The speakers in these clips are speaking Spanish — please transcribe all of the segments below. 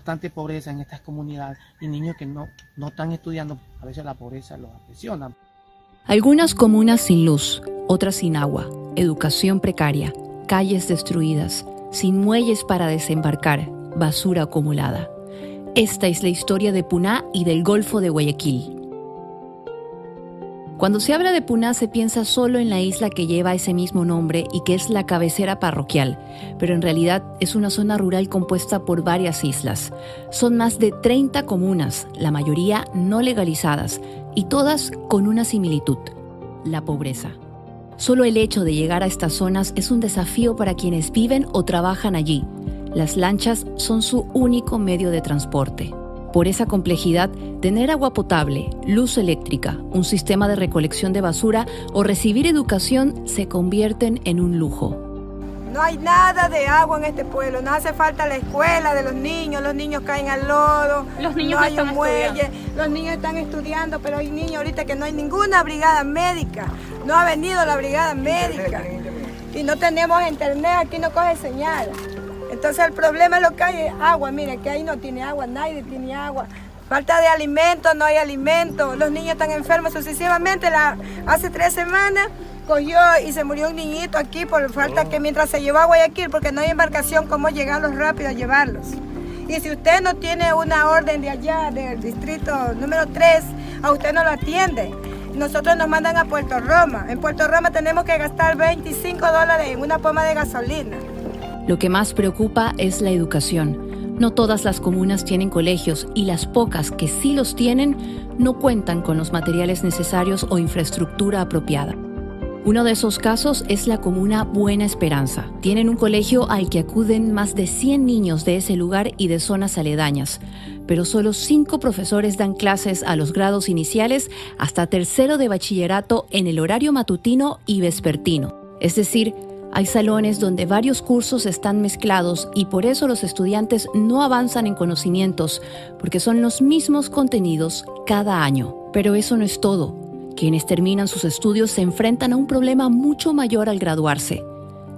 bastante pobreza en estas comunidades y niños que no, no están estudiando, a veces la pobreza los apresiona. Algunas comunas sin luz, otras sin agua, educación precaria, calles destruidas, sin muelles para desembarcar, basura acumulada. Esta es la historia de Puná y del Golfo de Guayaquil. Cuando se habla de Puná se piensa solo en la isla que lleva ese mismo nombre y que es la cabecera parroquial, pero en realidad es una zona rural compuesta por varias islas. Son más de 30 comunas, la mayoría no legalizadas, y todas con una similitud, la pobreza. Solo el hecho de llegar a estas zonas es un desafío para quienes viven o trabajan allí. Las lanchas son su único medio de transporte. Por esa complejidad, tener agua potable, luz eléctrica, un sistema de recolección de basura o recibir educación se convierten en un lujo. No hay nada de agua en este pueblo, no hace falta la escuela de los niños, los niños caen al lodo, los niños no hay están un muelle, los niños están estudiando, pero hay niños ahorita que no hay ninguna brigada médica, no ha venido la brigada médica y no tenemos internet, aquí no coge señal. Entonces el problema es lo que hay es agua, mire que ahí no tiene agua, nadie tiene agua. Falta de alimento, no hay alimento, los niños están enfermos sucesivamente. La, hace tres semanas cogió y se murió un niñito aquí por falta que mientras se llevó a Guayaquil, porque no hay embarcación, cómo llegarlos rápido a llevarlos. Y si usted no tiene una orden de allá, del distrito número 3, a usted no lo atiende. Nosotros nos mandan a Puerto Roma. En Puerto Roma tenemos que gastar 25 dólares en una poma de gasolina. Lo que más preocupa es la educación. No todas las comunas tienen colegios y las pocas que sí los tienen no cuentan con los materiales necesarios o infraestructura apropiada. Uno de esos casos es la comuna Buena Esperanza. Tienen un colegio al que acuden más de 100 niños de ese lugar y de zonas aledañas, pero solo cinco profesores dan clases a los grados iniciales hasta tercero de bachillerato en el horario matutino y vespertino, es decir, hay salones donde varios cursos están mezclados y por eso los estudiantes no avanzan en conocimientos, porque son los mismos contenidos cada año. Pero eso no es todo. Quienes terminan sus estudios se enfrentan a un problema mucho mayor al graduarse.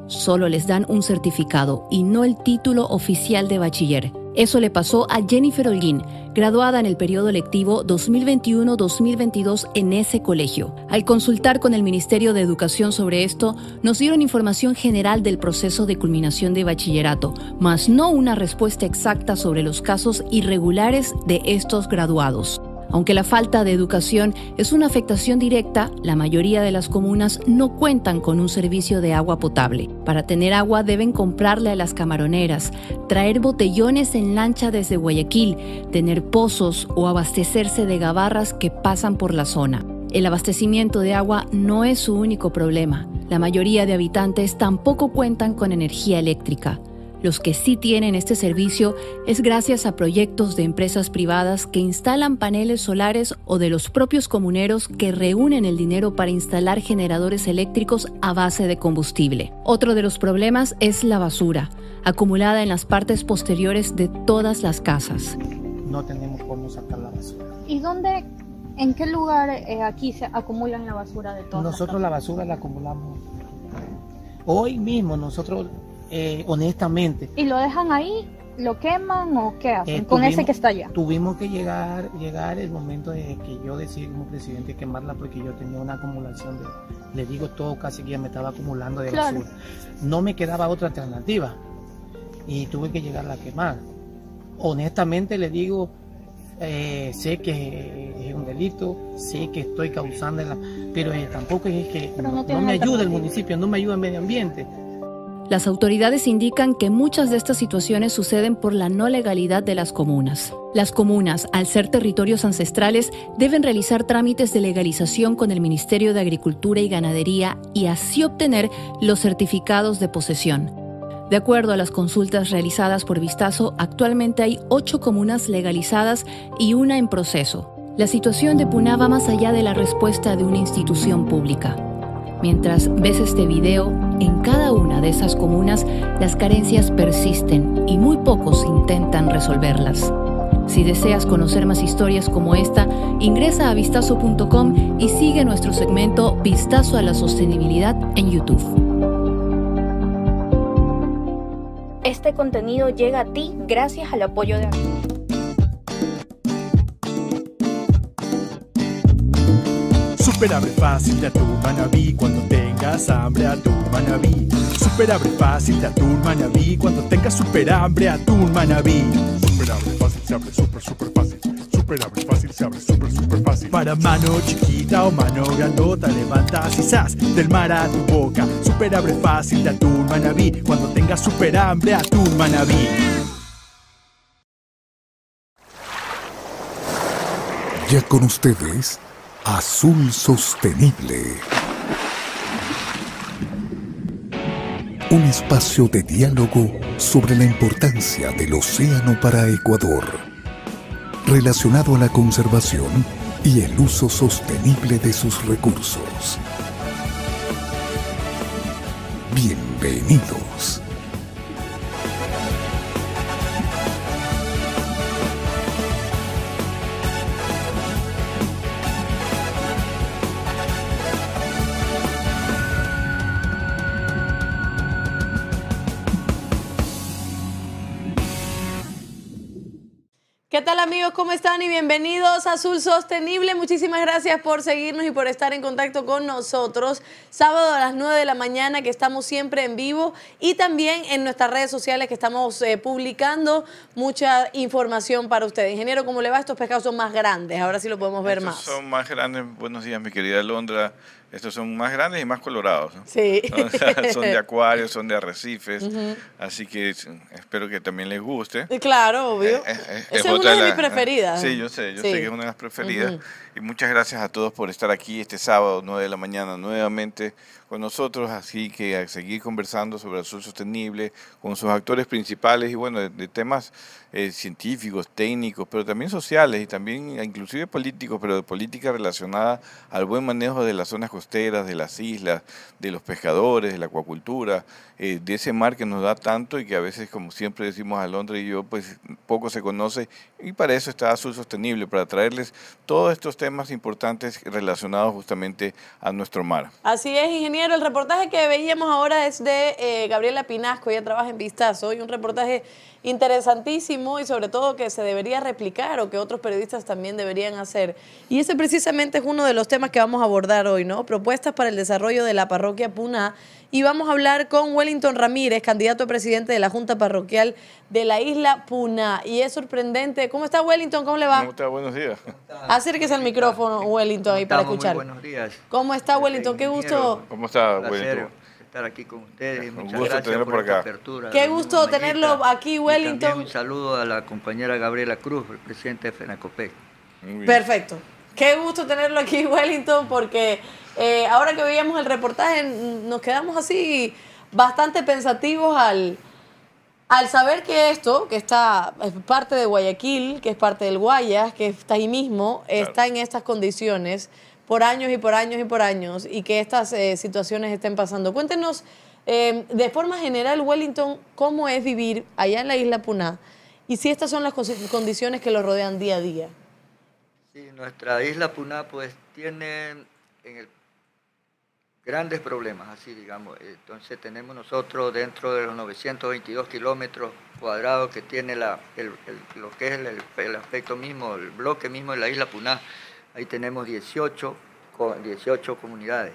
Solo les dan un certificado y no el título oficial de bachiller. Eso le pasó a Jennifer Holguín, graduada en el periodo lectivo 2021-2022 en ese colegio. Al consultar con el Ministerio de Educación sobre esto, nos dieron información general del proceso de culminación de bachillerato, mas no una respuesta exacta sobre los casos irregulares de estos graduados. Aunque la falta de educación es una afectación directa, la mayoría de las comunas no cuentan con un servicio de agua potable. Para tener agua deben comprarle a las camaroneras, traer botellones en lancha desde Guayaquil, tener pozos o abastecerse de gabarras que pasan por la zona. El abastecimiento de agua no es su único problema. La mayoría de habitantes tampoco cuentan con energía eléctrica. Los que sí tienen este servicio es gracias a proyectos de empresas privadas que instalan paneles solares o de los propios comuneros que reúnen el dinero para instalar generadores eléctricos a base de combustible. Otro de los problemas es la basura, acumulada en las partes posteriores de todas las casas. No tenemos cómo sacar la basura. ¿Y dónde, en qué lugar eh, aquí se acumulan la basura de todas? Nosotros la basura la acumulamos. Hoy mismo nosotros eh, honestamente. ¿Y lo dejan ahí? ¿Lo queman o qué hacen eh, con ese que está allá? Tuvimos que llegar, llegar el momento de que yo decidí como presidente quemarla porque yo tenía una acumulación de, le digo todo casi que ya me estaba acumulando de basura. No me quedaba otra alternativa y tuve que llegar a quemar. Honestamente le digo, eh, sé que es un delito, sé que estoy causando, pero tampoco es que no, no me ayuda el municipio, no me ayuda el medio ambiente. Las autoridades indican que muchas de estas situaciones suceden por la no legalidad de las comunas. Las comunas, al ser territorios ancestrales, deben realizar trámites de legalización con el Ministerio de Agricultura y Ganadería y así obtener los certificados de posesión. De acuerdo a las consultas realizadas por Vistazo, actualmente hay ocho comunas legalizadas y una en proceso. La situación de Puná va más allá de la respuesta de una institución pública. Mientras ves este video, en cada una de esas comunas las carencias persisten y muy pocos intentan resolverlas. Si deseas conocer más historias como esta, ingresa a vistazo.com y sigue nuestro segmento Vistazo a la Sostenibilidad en YouTube. Este contenido llega a ti gracias al apoyo de Super abre fácil de atún manabí cuando tengas hambre atún manabí. Super abre fácil de atún manabí cuando tengas super hambre atún manabí. Super abre fácil se abre super super fácil. Super abre fácil se abre super super fácil. Para mano chiquita o mano grandota levantas y del mar a tu boca. Super abre fácil de atún manabí cuando tengas super hambre atún manabí. Ya con ustedes Azul Sostenible. Un espacio de diálogo sobre la importancia del océano para Ecuador, relacionado a la conservación y el uso sostenible de sus recursos. Bienvenidos. ¿Cómo están? Y bienvenidos a Azul Sostenible. Muchísimas gracias por seguirnos y por estar en contacto con nosotros. Sábado a las 9 de la mañana que estamos siempre en vivo y también en nuestras redes sociales que estamos eh, publicando mucha información para ustedes. Ingeniero, ¿cómo le va? Estos pescados son más grandes, ahora sí lo podemos ver Estos más. Son más grandes. Buenos días, mi querida Londra. Estos son más grandes y más colorados. ¿no? Sí. Son, son de acuarios, son de arrecifes. Así que eh, espero que también les guste. Claro, obvio. Eh, eh, Esa es una de mis la- preferidas. Sí, yo sé, yo Sí. sé que es una de las preferidas. Ujú. Y muchas gracias a todos por estar aquí este sábado, 9 de la mañana, nuevamente con nosotros. Así que a seguir conversando sobre el sur sostenible con sus actores principales y bueno, de, temas eh, científicos, técnicos, pero también sociales y también inclusive políticos, pero de política relacionada al buen manejo de las zonas costeras, de las islas, de los pescadores, de la acuacultura, eh, de ese mar que nos da tanto y que a veces, como siempre decimos a Londres y yo, pues poco se conoce y para eso está Azul Sostenible, para traerles todos estos temas importantes relacionados justamente a nuestro mar. Así es, ingeniero. El reportaje que veíamos ahora es de eh, Gabriela Pinasco, ella trabaja en Vistazo, y un reportaje interesantísimo y sobre todo que se debería replicar o que otros periodistas también deberían hacer. Y ese precisamente es uno de los temas que vamos a abordar hoy, ¿no? Propuestas para el desarrollo de la parroquia Puna. Y vamos a hablar con Wellington Ramírez, candidato a presidente de la Junta Parroquial de la isla Puna. Y es sorprendente. ¿Cómo está Wellington? ¿Cómo le va? ¿Cómo está? Buenos días. Acérquese al micrófono, Wellington, ahí para Estamos, muy escuchar. buenos días. ¿Cómo está Wellington? Qué gusto. ¿Cómo está, Un Wellington? estar aquí con ustedes. Un Muchas gusto gracias tenerlo por por esta acá. apertura. Qué La gusto tenerlo aquí, Wellington. un saludo a la compañera Gabriela Cruz, presidente de FENACOPEC. Perfecto. Qué gusto tenerlo aquí, Wellington, porque eh, ahora que veíamos el reportaje nos quedamos así bastante pensativos al, al saber que esto, que está es parte de Guayaquil, que es parte del Guayas, que está ahí mismo, está en estas condiciones por años y por años y por años y que estas eh, situaciones estén pasando. Cuéntenos eh, de forma general, Wellington, cómo es vivir allá en la isla Puná y si estas son las condiciones que lo rodean día a día. Sí, nuestra isla Puná pues tiene en el grandes problemas, así digamos. Entonces tenemos nosotros dentro de los 922 kilómetros cuadrados que tiene la, el- el- lo que es el, el aspecto mismo, el bloque mismo de la isla Puná, ahí tenemos 18, co- 18 comunidades.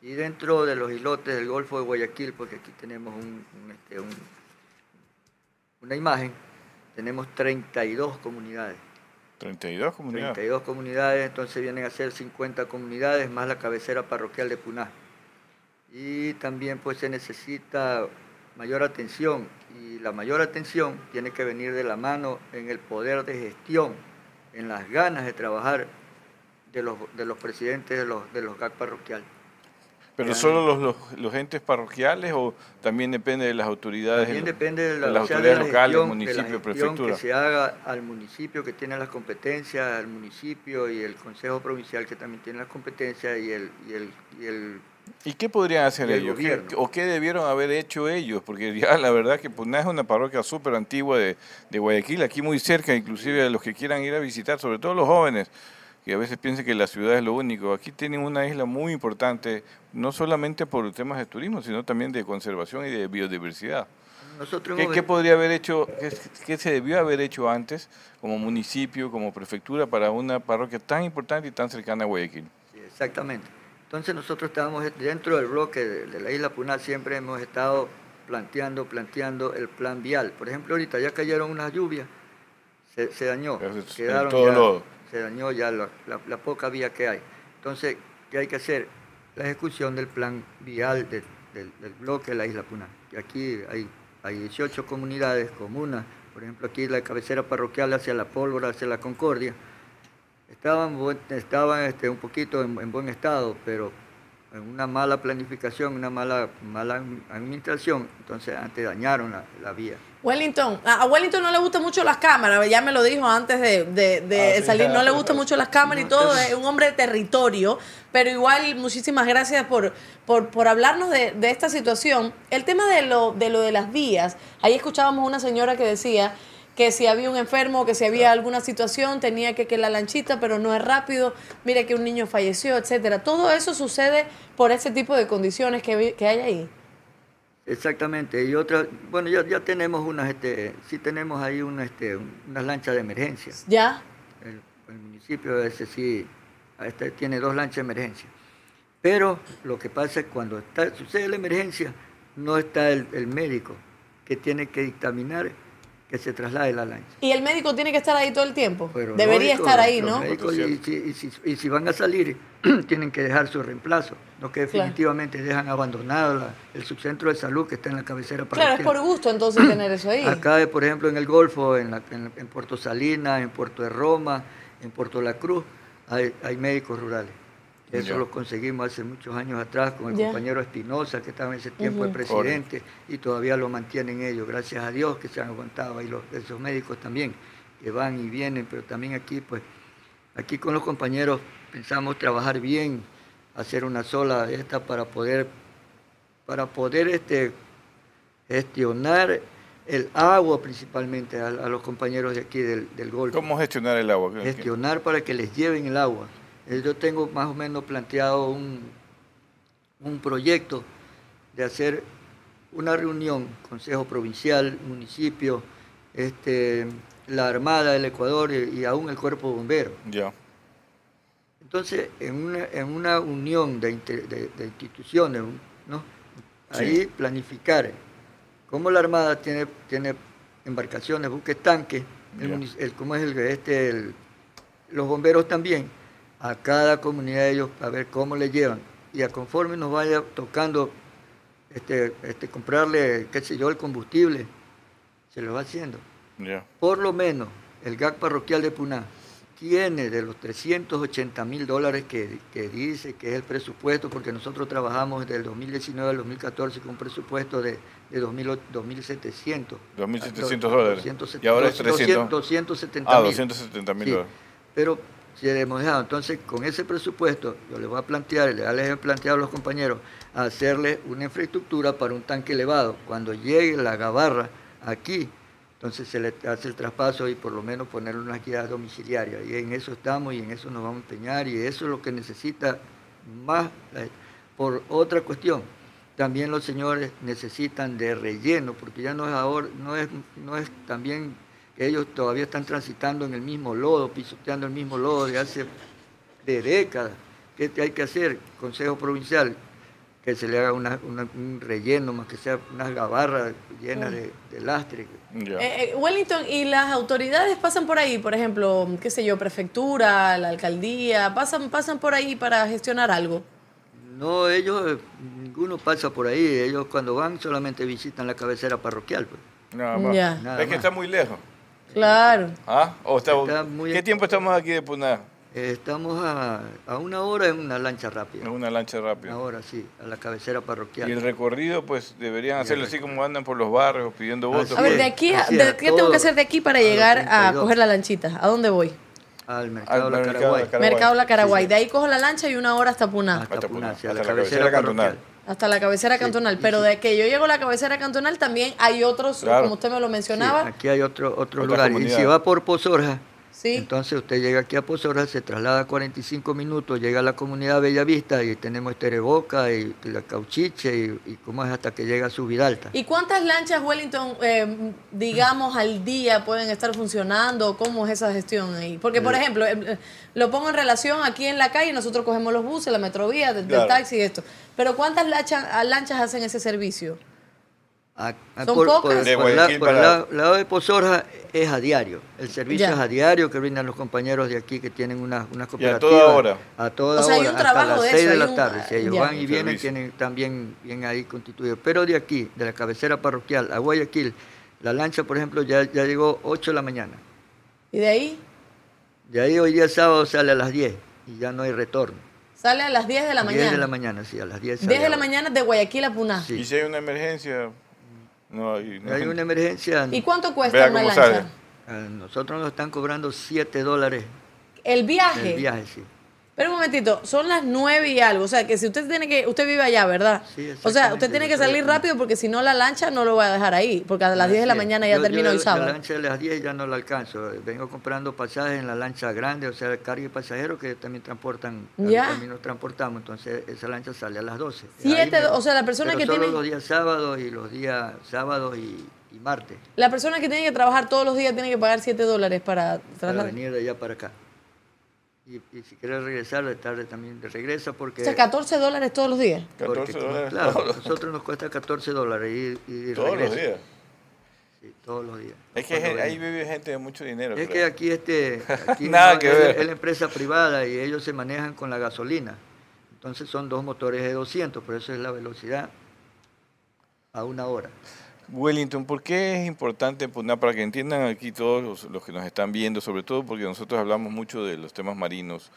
Y dentro de los islotes del Golfo de Guayaquil, porque aquí tenemos un, este, un- una imagen, tenemos 32 comunidades. 32 comunidades. 32 comunidades, entonces vienen a ser 50 comunidades más la cabecera parroquial de Puná. Y también pues se necesita mayor atención y la mayor atención tiene que venir de la mano en el poder de gestión, en las ganas de trabajar de los, de los presidentes de los, de los GAC parroquial. ¿Pero solo los, los, los entes parroquiales o también depende de las autoridades? También de- depende de, la, de las sea, de autoridades la locales, gestión- de la municipio, gestión prefectura? que se haga al municipio que tiene las competencias, al municipio y el Consejo Provincial que también tiene las competencias y el, y el, y el ¿Y qué podrían hacer del ellos? ¿Qué-. ¿O qué debieron haber hecho ellos? Porque ya la verdad que Puná es una parroquia súper antigua de, de Guayaquil, aquí muy cerca, inclusive a los que quieran ir a visitar, sobre todo los jóvenes, que a veces piensan que la ciudad es lo único. Aquí tienen una isla muy importante, no solamente por temas de turismo, sino también de conservación y de biodiversidad. Nosotros ¿Qué, podría haber hecho, qué, qué se debió haber hecho antes como municipio, como prefectura para una parroquia tan importante y tan cercana a Guayaquil? Sí, exactamente. Entonces nosotros estábamos dentro del bloque de, la isla Puná, siempre hemos estado planteando, planteando el plan vial. Por ejemplo, ahorita ya cayeron unas lluvias, se, se dañó, Es- quedaron todo ya- lodo. Se dañó ya la, poca vía que hay. Entonces, ¿qué hay que hacer? La ejecución del plan vial de- del, del bloque de la isla Puná. Y aquí hay, hay 18 comunidades, comunas, por ejemplo, aquí la cabecera parroquial hacia la Pólvora, hacia la Concordia, estaban, estaban este, un poquito en, en buen estado, pero en una mala planificación, una mala, mala administración, entonces antes dañaron la vía. Wellington, a Wellington no le gustan mucho las cámaras, ya me lo dijo antes de, de- de Ah, sí. salir, no le gustan mucho las cámaras y todo, es un hombre de territorio, pero igual muchísimas gracias por, por, por hablarnos de, de esta situación. El tema de lo, de lo de las vías, ahí escuchábamos una señora que decía que si había un enfermo, que si había alguna situación, tenía que que la lanchita, pero no es rápido, mire que un niño falleció, etcétera. Todo eso sucede por ese tipo de condiciones que, que hay ahí. Exactamente, y otra, bueno, ya, ya tenemos unas, este, sí tenemos ahí una, este, unas lanchas de emergencia. ¿Ya? El, el municipio ese sí este, tiene dos lanchas de emergencia. Pero lo que pasa es cuando está, sucede la emergencia, no está el, el médico que tiene que dictaminar que se traslade la lancha. Y el médico tiene que estar ahí todo el tiempo. Pero Debería lógico, estar ahí, los ¿no? médicos, y, si, y si- y si van a salir, tienen que dejar su reemplazo, no que Claro. definitivamente dejan abandonado la- el subcentro de salud que está en la cabecera Claro, es parroquial. por gusto entonces tener eso ahí. Acá, por ejemplo, en el Golfo, en, la- en- en Puerto Salinas, en Puerto de Roma, en Puerto La Cruz, hay, hay médicos rurales. Eso Ya. lo conseguimos hace muchos años atrás con el Ya. compañero Espinosa, que estaba en ese tiempo el Ujú. presidente, y todavía lo mantienen ellos, gracias a Dios que se han aguantado ahí los, esos médicos también, que van y vienen, pero también aquí, pues, aquí con los compañeros pensamos trabajar bien, hacer una sola de esta para poder, para poder este, gestionar el agua principalmente a, a los compañeros de aquí del, del Golfo. ¿Cómo gestionar el agua? ¿Qué- qué- Gestionar para que les lleven el agua. Eh, Yo tengo más o menos planteado un, un proyecto de hacer una reunión, Consejo Provincial, municipio, este, la Armada del Ecuador y, y aún el Cuerpo de Bomberos. Ya. Entonces, en una, en una unión de, inter- de- de instituciones, ¿no? Ahí planificar cómo la Armada tiene, tiene embarcaciones, buques tanques, el, munic- el- cómo es el, este, el- los bomberos también, a cada comunidad de ellos a ver cómo le llevan. Y a conforme nos vaya tocando este, este, comprarle, qué sé yo, el combustible, se lo va haciendo por lo menos el GAC parroquial de Puná tiene de los 380 mil dólares que, que dice que es el presupuesto, porque nosotros trabajamos desde el 2019 al 2014 con un presupuesto de, de 2.000 2.700. 2.700 dólares. 270, Y ahora es 300. 270 Ah, mil. 270 mil Sí, dólares. Pero hemos dejado, entonces con ese presupuesto, yo le voy a plantear, y les he planteado a los compañeros, hacerle una infraestructura para un tanque elevado. Cuando llegue la gabarra aquí, entonces se le hace el traspaso y por lo menos ponerle una guía domiciliaria. Y en eso estamos y en eso nos vamos a empeñar y eso es lo que necesita más. la- Por otra cuestión, también los señores necesitan de relleno, porque ya no es ahora, no es, no es también que ellos todavía están transitando en el mismo lodo, pisoteando el mismo lodo de hace de décadas. ¿Qué hay que hacer? Consejo Provincial, que se le haga una- una- un relleno, más que sea unas gabarras llenas de, de lastre. Eh, eh, Wellington, ¿y las autoridades pasan por ahí? Por ejemplo, qué sé yo, prefectura, la alcaldía, pasan, pasan por ahí para gestionar algo. No, ellos, eh, ninguno pasa por ahí, ellos cuando van solamente visitan la cabecera parroquial. Pues. Nada más. Nada es que más. está muy lejos. Claro. ¿Ah? ¿O está- Está muy- ¿Qué tiempo estamos aquí de Puná? Eh, estamos a, a una hora en una lancha rápida. Es una lancha rápida. Una hora, sí, a la cabecera parroquial. Y el recorrido, pues deberían hacerlo así como andan por los barrios pidiendo Así votos. A ver, de aquí, a- de- ¿qué tengo que hacer de aquí para llegar a 32. coger la lanchita? ¿A dónde voy? Al mercado Al La mercado Caraguay. La Caraguay. Mercado La Caraguay. Sí. De ahí cojo la lancha y una hora hasta Puná. Hasta Hasta Puná, hasta la la cabecera cabecera parroquial. cantonal. Hasta la cabecera Sí, cantonal. Pero sí. de que yo llego a la cabecera cantonal también hay otros, Claro. como usted me lo Sí, mencionaba. aquí hay otro, otro Otras lugar. Y si va por Pozorja, Sí. Entonces usted llega aquí a Pozora, se traslada 45 minutos, llega a la comunidad Bellavista y tenemos Tereboca y, y la Cauchiche y, y cómo es hasta que llega a Subidalta. ¿Y cuántas lanchas Wellington, eh, digamos, al día pueden estar funcionando? ¿Cómo es esa gestión ahí? Porque, por Eh. ejemplo, eh, lo pongo en relación aquí en la calle, nosotros cogemos los buses, la metrovía, Claro. taxi y esto. Pero ¿cuántas lanchas, lanchas hacen ese servicio? A- a- ¿Son por, pocas? por- la- por para- lado, lado de Pozorja es a diario. El servicio Ya. es a diario que brindan los compañeros de aquí que tienen unas una Y a cooperativas. toda hora. A toda O sea, hay hora, hasta las de 6 eso, de la un- tarde. Si ellos ya. van y vienen, tienen también bien ahí constituido. Pero de aquí, de la cabecera parroquial a Guayaquil, la lancha, por ejemplo, ya, ya llegó 8 de la mañana. Y de ahí De ahí hoy día sábado sale a las 10 y ya no hay retorno. sale a las 10 de la 10 mañana. de la mañana, sí, a las 10. 10 de la mañana de Guayaquil a Puná. Sí. Y si hay una emergencia, no hay. no Hay una emergencia. ¿Y cuánto cuesta Vea una lancha? sale. a nosotros nos están cobrando 7 dólares El viaje. el viaje, sí. Pero un momentito, son las nueve y algo. O sea, que si usted tiene que. Usted vive allá, ¿verdad? Sí, o sea, usted tiene que salir rápido porque si no, la lancha no lo va a dejar ahí. Porque a las 10 de la mañana ya hoy la- sábado. La lancha de las 10 ya no la alcanzo. Vengo comprando pasajes en la lancha grande, o sea, carga y pasajeros que también transportan, Ya. también nos transportamos. Entonces, esa lancha sale a las 12. Siete, me- o sea, la persona pero que solo tiene- los días sábados y los días sábados y, y martes, La persona que tiene que trabajar todos los días tiene que pagar 7 dólares para para trasladar. venir de allá para acá. Y, y si quiere regresar, de tarde también de regresa porque... O sea, 14 dólares todos los días. 14 porque como- dólares Claro, todos nosotros nos cuesta 14 dólares y, y Todos los días. Sí, todos los días. Es que Cuando ahí vive gente de mucho dinero. Es que aquí este aquí Nada no, que es, ver. es la empresa privada y ellos se manejan con la gasolina. Entonces son dos motores de 200, por eso es la velocidad a una hora. Wellington, ¿por qué es importante Puná? Para que entiendan aquí todos los, que nos están viendo, sobre todo porque nosotros hablamos mucho de los temas marinos.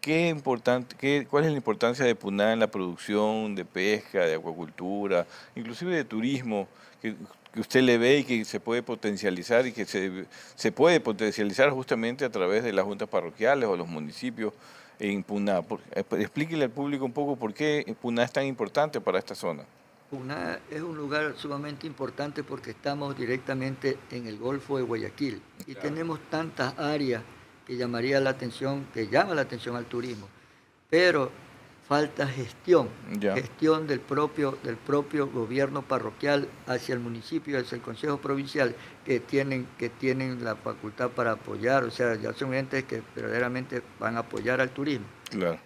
¿Qué importante, qué, ¿Cuál es la importancia de Puná en la producción de pesca, de acuacultura, inclusive de turismo, que, que usted le ve y que se puede potencializar y que se, se puede potencializar justamente a través de las juntas parroquiales o los municipios en Puná? Eh, explíquele al público un poco por qué Puná es tan importante para esta zona. Puná es un lugar sumamente importante porque estamos directamente en el Golfo de Guayaquil y tenemos tantas áreas que llamaría la atención, que llama la atención al turismo, pero falta gestión, gestión del propio, del propio gobierno parroquial hacia el municipio, hacia el Consejo Provincial, que tienen, que tienen la facultad para apoyar, o sea, ya son entes que verdaderamente van a apoyar al turismo. Claro.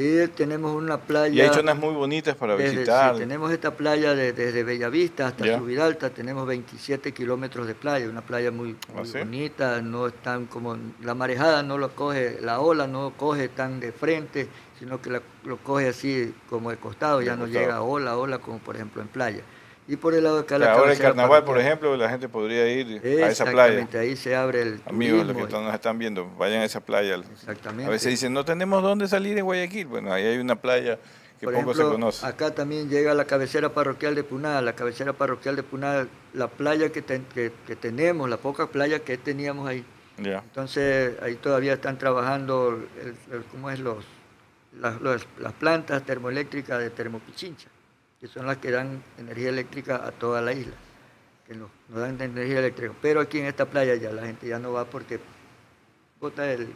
Y tenemos una playa... Y hay zonas muy bonitas para Desde- visitar. sí, tenemos esta playa de- desde Bellavista hasta Ya. Subidalta, tenemos 27 kilómetros de playa, una playa muy, ¿Ah, sí? bonita, no es tan como la marejada, no lo coge, la ola no coge tan de frente, sino que la- lo coge así como de costado, De ya no llega ola, ola como por ejemplo en playa. Y por el lado de acá la ahora el carnaval, por ejemplo, la gente podría ir a esa playa. Exactamente, ahí se abre el Amigos, los que nos están viendo, vayan a esa playa. Exactamente. A veces dicen, no tenemos dónde salir en Guayaquil. Bueno, ahí hay una playa que Por poco ejemplo, se conoce. acá también llega la cabecera parroquial de Puná, la cabecera parroquial de Puná, la playa que, ten- que, que tenemos, la poca playa que teníamos ahí. Ya. Entonces ahí todavía están trabajando, el- el- ¿cómo es? Los, las, los- las plantas termoeléctricas de Termopichincha, que son las que dan energía eléctrica a toda la isla, que nos, nos dan energía eléctrica. Pero aquí en esta playa ya la gente ya no va porque bota el,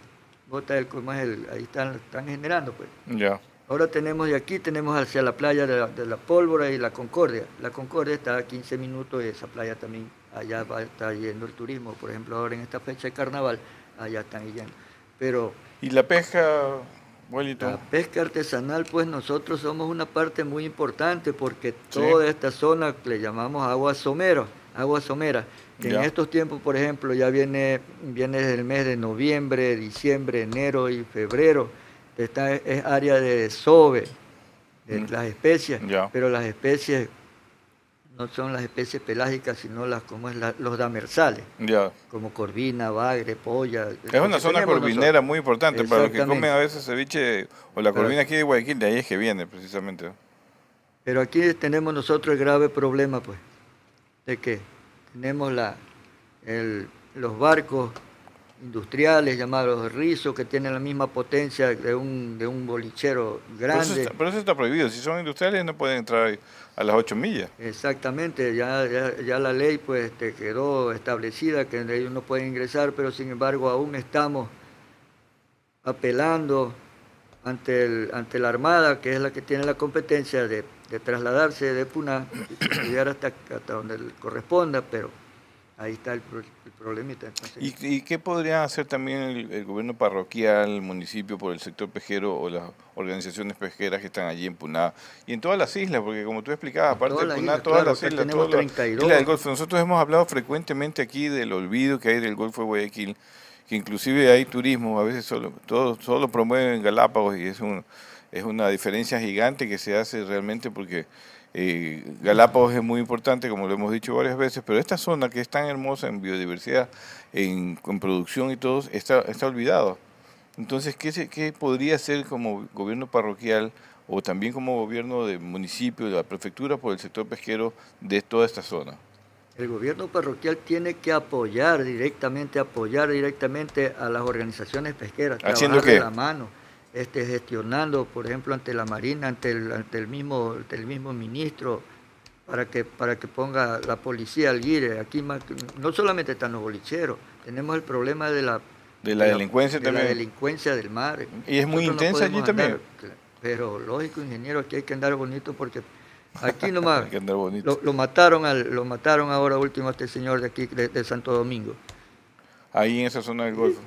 bota el, ¿cómo es el? Ahí están, están generando pues. Ya. Ahora tenemos de aquí, tenemos hacia la playa de la, de la Pólvora y la Concordia. La Concordia está a 15 minutos y esa playa también, allá va a estar yendo el turismo. Por ejemplo, ahora en esta fecha de carnaval, allá están yendo. Pero ¿Y la pesca, la pesca artesanal, pues nosotros somos una parte muy importante porque Sí. toda esta zona le llamamos agua somero, agua somera. Que en estos tiempos, por ejemplo, ya viene, viene desde el mes de noviembre, diciembre, enero y febrero. Esta es, es área de desove de Mm. las especies, Ya. pero las especies no son las especies pelágicas, sino las como es la- los damersales, Ya. como corvina, bagre, polla. Es una zona corvinera muy importante para los que comen a veces ceviche o la Pero- corvina aquí de Guayaquil, de ahí es que viene precisamente. Pero aquí tenemos nosotros el grave problema, pues, de que tenemos la, el- los barcos industriales llamados rizos que tienen la misma potencia de un, de un bolichero grande. Pero eso, está, prohibido. Si son industriales no pueden entrar a las 8 millas. Exactamente, ya, ya, la ley pues este, quedó establecida que ellos no pueden ingresar, pero sin embargo aún estamos apelando ante, el, ante la Armada, que es la que tiene la competencia de, trasladarse de Puna llegar hasta, hasta donde corresponda, pero ahí está el, problemita. ¿Y, qué podría hacer también el, gobierno parroquial, el municipio, por el sector pesquero o las organizaciones pesqueras que están allí en Puná y en todas las islas? Porque como tú explicabas, aparte de Puná, todas las islas, todas del Golfo. Nosotros hemos hablado frecuentemente aquí del olvido que hay del Golfo de Guayaquil, que inclusive hay turismo, a veces solo, todo, solo promueven Galápagos y es, un, es una diferencia gigante que se hace realmente porque eh, Galápagos es muy importante, como lo hemos dicho varias veces, pero esta zona que es tan hermosa en biodiversidad, en, producción y todo, está, está olvidado. Entonces, ¿qué, ¿qué podría ser como gobierno parroquial o también como gobierno de municipio, de la prefectura por el sector pesquero de toda esta zona? El gobierno parroquial tiene que apoyar directamente, apoyar directamente a las organizaciones pesqueras, ¿Haciendo qué? la mano este, gestionando, por ejemplo, ante la Marina, ante el, ante el, mismo, el mismo ministro, para que, para que ponga la policía al guire. Aquí no solamente están los bolicheros, tenemos el problema de la, de la delincuencia también. la delincuencia del mar. Y es muy intensa allí también. pero lógico, ingeniero, aquí hay que andar bonito porque aquí nomás lo, lo, mataron al, lo mataron ahora último a este señor de aquí, de Santo Domingo. Ahí en esa zona del Golfo.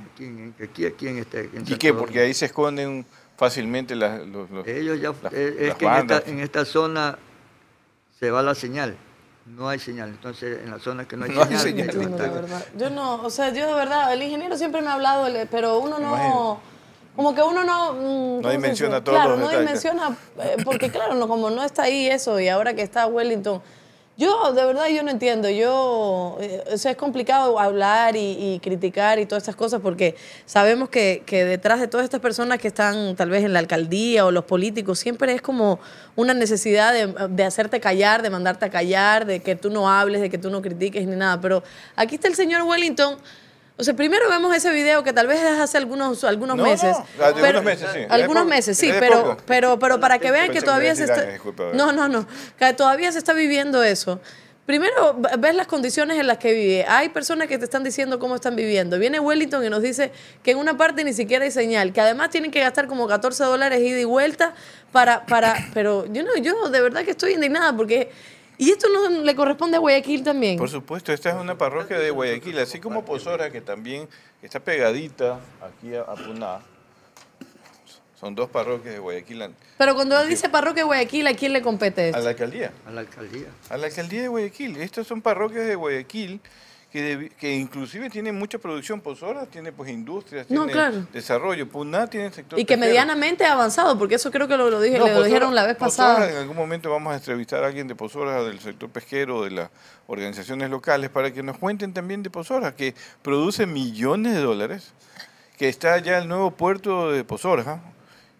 Aquí, aquí, en este. ¿Y qué? Porque ahí se esconden fácilmente las, los, Ellos ya. es que en esta, zona se va la señal. No hay señal. Entonces, en la zona que no hay señal. yo, no, de verdad, yo no, o sea, yo de verdad, el ingeniero siempre me ha hablado, pero uno no. Como que uno no... Mm, no dimensiona todo. Claro, no dimensiona, eh, porque claro, no, como no está ahí eso, y ahora que está Wellington, yo, de verdad, yo no entiendo. Yo, eh, o sea, es complicado hablar y, criticar y todas estas cosas porque sabemos que, que, detrás de todas estas personas que están tal vez en la alcaldía o los políticos, siempre es como una necesidad de, de hacerte callar, de mandarte a callar, de que tú no hables, de que tú no critiques ni nada. Pero aquí está el señor Wellington o sea, primero vemos ese video que tal vez es hace algunos, algunos meses. No, algunos meses, sí. Algunos meses, sí, pero, pero, pero para que vean que todavía se está... No, no, no, que todavía se está viviendo eso. Primero, ves las condiciones en las que vive. Hay personas que te están diciendo cómo están viviendo. Viene Wellington y nos dice que en una parte ni siquiera hay señal, que además tienen que gastar como 14 dólares ida y vuelta para... para pero yo, no, yo de verdad que estoy indignada porque ¿Y esto no le corresponde a Guayaquil también? Por supuesto, esta es una parroquia de Guayaquil, así como Pozora, que también está pegadita aquí a, Puná. Son dos parroquias de Guayaquil. Pero cuando dice parroquia de Guayaquil, ¿a quién le compete esto? A la alcaldía. A la alcaldía. A la alcaldía de Guayaquil. Estas son parroquias de Guayaquil que, inclusive tiene mucha producción, Pozora tiene pues industrias, tiene desarrollo, Puná tiene sector Y que medianamente ha avanzado, porque eso creo que lo, dije, lo dijeron la vez pasada. en algún momento vamos a entrevistar a alguien de Pozora, del sector pesquero, de las organizaciones locales, para que nos cuenten también de Pozora, que produce millones de dólares, que está ya el nuevo puerto de Pozora,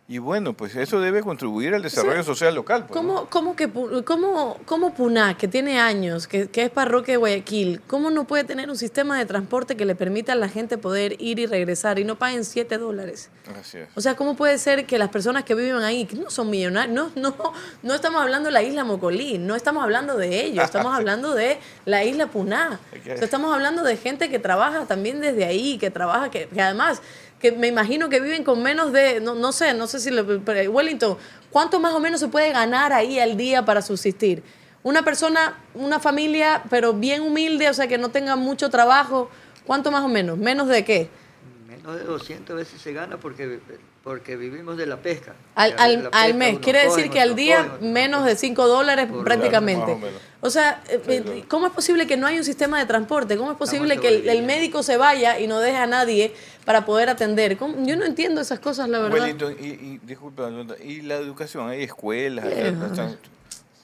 y bueno, pues eso debe contribuir al desarrollo social local. Pues, ¿Cómo, que, cómo, cómo Puná, que tiene años, que, es parroquia de Guayaquil, cómo no puede tener un sistema de transporte que le permita a la gente poder ir y regresar y no paguen 7 dólares? O sea, ¿cómo puede ser que las personas que viven ahí, que no son millonarios, no, no, no estamos hablando de la isla Mocolí, no estamos hablando de ellos, estamos hablando de la isla Puná. estamos hablando de gente que trabaja también desde ahí, que trabaja, que además que me imagino que viven con menos de, no, no sé, no sé si, Wellington, ¿cuánto más o menos se puede ganar ahí al día para subsistir? Una persona, una familia, pero bien humilde, o sea, que no tenga mucho trabajo, ¿cuánto más o menos? ¿Menos de qué? Menos de 200 veces se gana porque porque vivimos de la pesca. Al, mes, quiere decir que al día menos de 5 dólares prácticamente. O, sea, eh, eh, ¿cómo es posible que no hay un sistema de transporte? ¿Cómo es posible que el, médico se vaya y no deje a nadie para poder atender? Yo no entiendo esas cosas, la verdad. y, y, disculpa, y la educación, hay escuelas,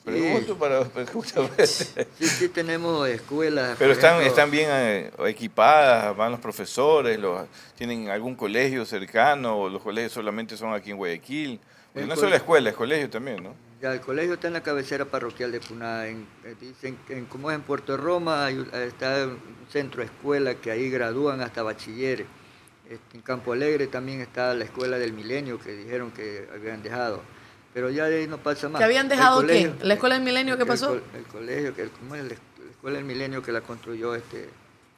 Pregunto para, Sí, sí, tenemos escuelas. Pero están, están bien eh, equipadas, van los profesores, los, tienen algún colegio cercano, o los colegios solamente son aquí en Guayaquil. no solo la escuela, es colegio también, ¿no? Ya, el colegio está en la cabecera parroquial de Puná. En, eh, dicen en, como es en Puerto Roma, está un centro escuela que ahí gradúan hasta bachilleres. Este, en Campo Alegre también está la escuela del milenio que dijeron que habían dejado. Pero ya de ahí no pasa más. ¿Que habían dejado colegio- qué? ¿La escuela del milenio qué el pasó? El, colegio, que, ¿cómo es? La escuela del milenio que la construyó este...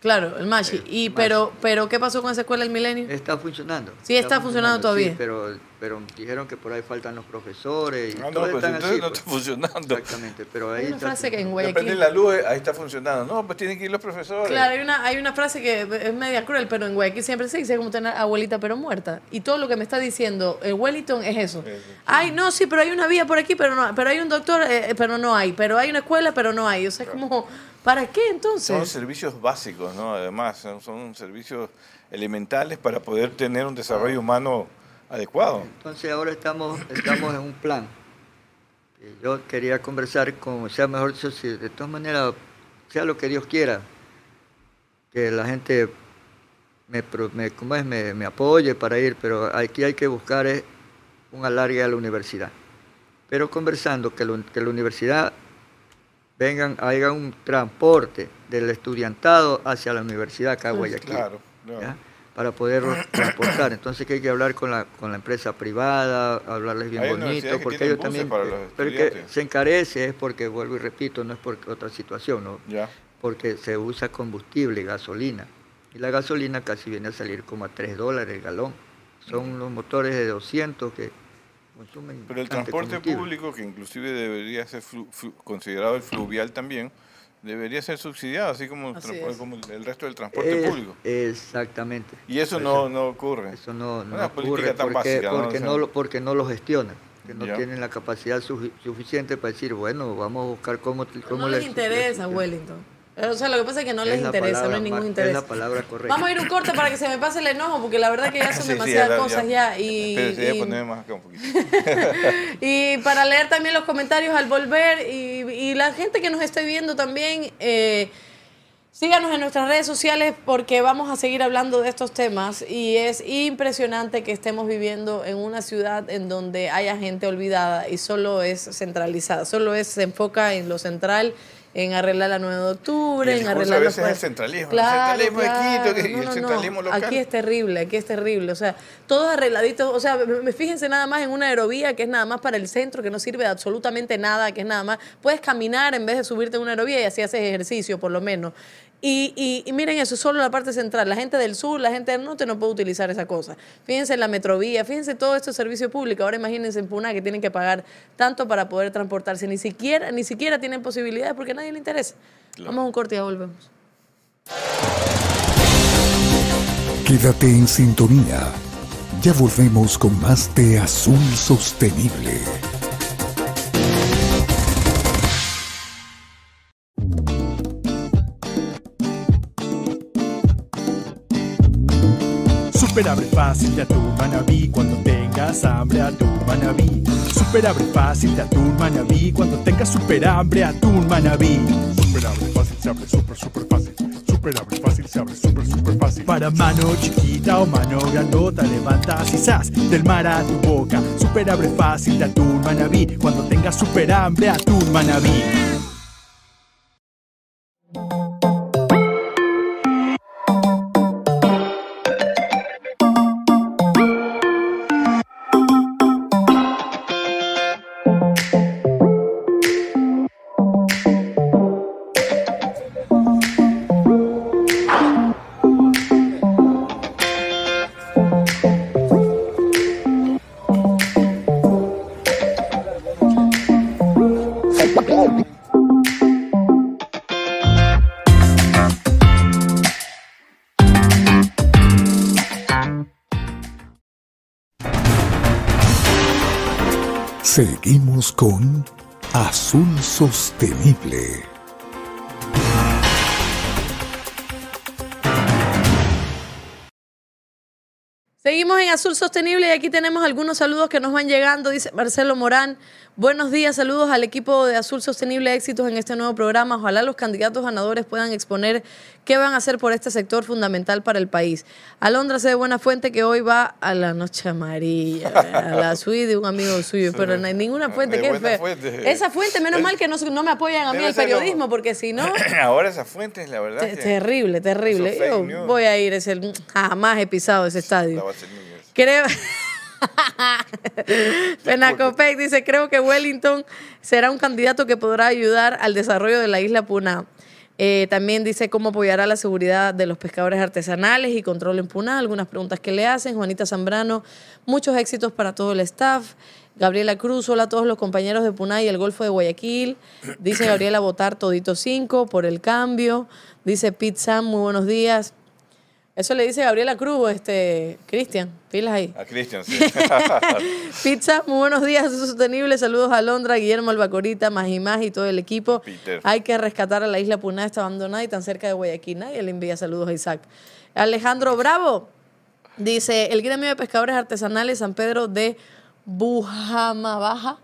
Claro, el Machi. Y Machi. pero, pero ¿qué pasó con esa escuela del milenio? Está funcionando. Sí, está funcionando todavía. sí, pero, pero dijeron que por ahí faltan los profesores y Ah, no, pues están entonces así. no pues. está funcionando. Exactamente, pero ahí Hay una está frase que en funcionando. Depende Guayaquil... de la luz, ahí está funcionando. No, pues tienen que ir los profesores. Claro, hay una, hay una frase que es media cruel, pero en Guayaquil siempre se dice como tener abuelita pero muerta. Y todo lo que me está diciendo el Wellington es eso. Ay, no, sí, pero hay una vía por aquí, pero no, pero hay un doctor, eh, pero no hay, pero hay una escuela, pero no hay. O sea, es como, ¿para qué Son entonces? servicios básicos, ¿no? Además, son, son servicios elementales para poder tener un desarrollo humano adecuado. Entonces ahora estamos, estamos en un plan. Yo quería conversar con, o sea, mejor dicho, si de todas maneras, sea lo que Dios quiera, que la gente me, me, ¿cómo es? me, me apoye para ir, pero aquí hay que buscar es un alargue a la universidad. Pero conversando, que, lo- que la universidad vengan, haya un transporte del estudiantado hacia la universidad acá Guayaquil. Claro, para poderlos transportar. Entonces que hay que hablar con la, con la empresa privada, hablarles bien Hay bonito, porque ellos también... los pero que se encarece es porque, vuelvo y repito, no es por otra situación, ¿no? Ya. porque se usa combustible, gasolina. Y la gasolina casi viene a salir como a 3 dólares el galón. Son unos motores de 200 que consumen Pero el transporte combustible. público, que inclusive debería ser flu- flu- considerado el fluvial también, debería ser subsidiado, así como, el Así transporte- es. como el resto del transporte Es- público. Exactamente. Y eso no, no ocurre. Eso no, no Una política ocurre tan porque, básica, ¿no? porque, no lo, porque no lo gestionan, que no Ya. tienen la capacidad sufi- suficiente para decir, bueno, vamos a buscar cómo... cómo No les interesa, Wellington. O sea, lo que pasa es que no Es les interesa, no hay ningún interés. Es la palabra correcta. Vamos a ir un corte para que se me pase el enojo, porque la verdad que ya son Sí, sí, demasiadas ya, cosas ya. Y, Pero sí, voy a y- ponerme más acá un poquito. y para leer también los comentarios al volver y, y la gente que nos esté viendo también, eh, síganos en nuestras redes sociales porque vamos a seguir hablando de estos temas y es impresionante que estemos viviendo en una ciudad en donde haya gente olvidada y solo es centralizada, solo es, se enfoca en lo central. En arreglar la 9 de octubre, Y el en arreglar a los veces es el centralismo, el Claro, centralismo de Quito, que- y no, el no. centralismo local. Aquí es terrible, aquí es terrible. O sea, todos arregladitos. O sea, me- fíjense nada más en una aerovía que es nada más para el centro, que no sirve de absolutamente nada, que es nada más. Puedes caminar en vez de subirte en una aerovía y así haces ejercicio, por lo menos. Y, y- y miren eso, solo la parte central. La gente del sur, la gente del norte no puede utilizar esa cosa. Fíjense en la metrovía, fíjense todo esto es servicio público. Ahora imagínense en Puna que tienen que pagar tanto para poder transportarse. Ni siquiera, ni siquiera tienen posibilidades porque a nadie le interesa. Vamos a un corte y ya volvemos. Quédate en sintonía. Ya volvemos con más de Azul Sostenible. Fácil de atún manabí cuando tengas hambre atún manabí. Super abre fácil de atún manabí cuando tengas super hambre atún manabí. Super abre fácil se abre super super fácil. Super abre fácil se abre super super fácil. Para mano chiquita o mano grandota levantas y del mar a tu boca. Super abre fácil de atún manabí cuando tengas super hambre atún manabí. Sostenible. Seguimos en Azul Sostenible y aquí tenemos algunos saludos que nos van llegando. Dice Marcelo Morán, Buenos días, saludos al equipo de Azul Sostenible, éxitos en este nuevo programa. Ojalá los candidatos ganadores puedan exponer qué van a hacer por este sector fundamental para el país. Alondra C. de Buena Fuente, que hoy va a la Noche Amarilla, a la suite de un amigo suyo, pero no hay ninguna fuente, qué feo. Esa fuente, menos mal que no, no me apoyan a mí el periodismo, porque si no... Ahora esa fuente es la verdad. terrible, terrible. Yo voy a ir, es el jamás he pisado ese estadio. Creo... Penacopec dice, creo que Wellington será un candidato que podrá ayudar al desarrollo de la isla Puna. Eh, también dice cómo apoyará la seguridad de los pescadores artesanales y control en Puna. Algunas preguntas que le hacen. Juanita Zambrano, muchos éxitos para todo el staff. Gabriela Cruz, hola a todos los compañeros de Puna y el Golfo de Guayaquil. Dice Gabriela Votar Todito 5 por el cambio. Dice Pete muy buenos días. Eso le dice Gabriela Cruz, este, Cristian, pilas ahí. A Cristian, sí. Pizza, muy buenos días, sostenible. Saludos a Londra, Guillermo Albacorita, más y más y todo el equipo. Peter. Hay que rescatar a la isla Puná, está abandonada y tan cerca de Guayaquil. Nadie le envía saludos a Isaac. Alejandro Bravo dice: el gremio de pescadores artesanales San Pedro de Bujamabaja.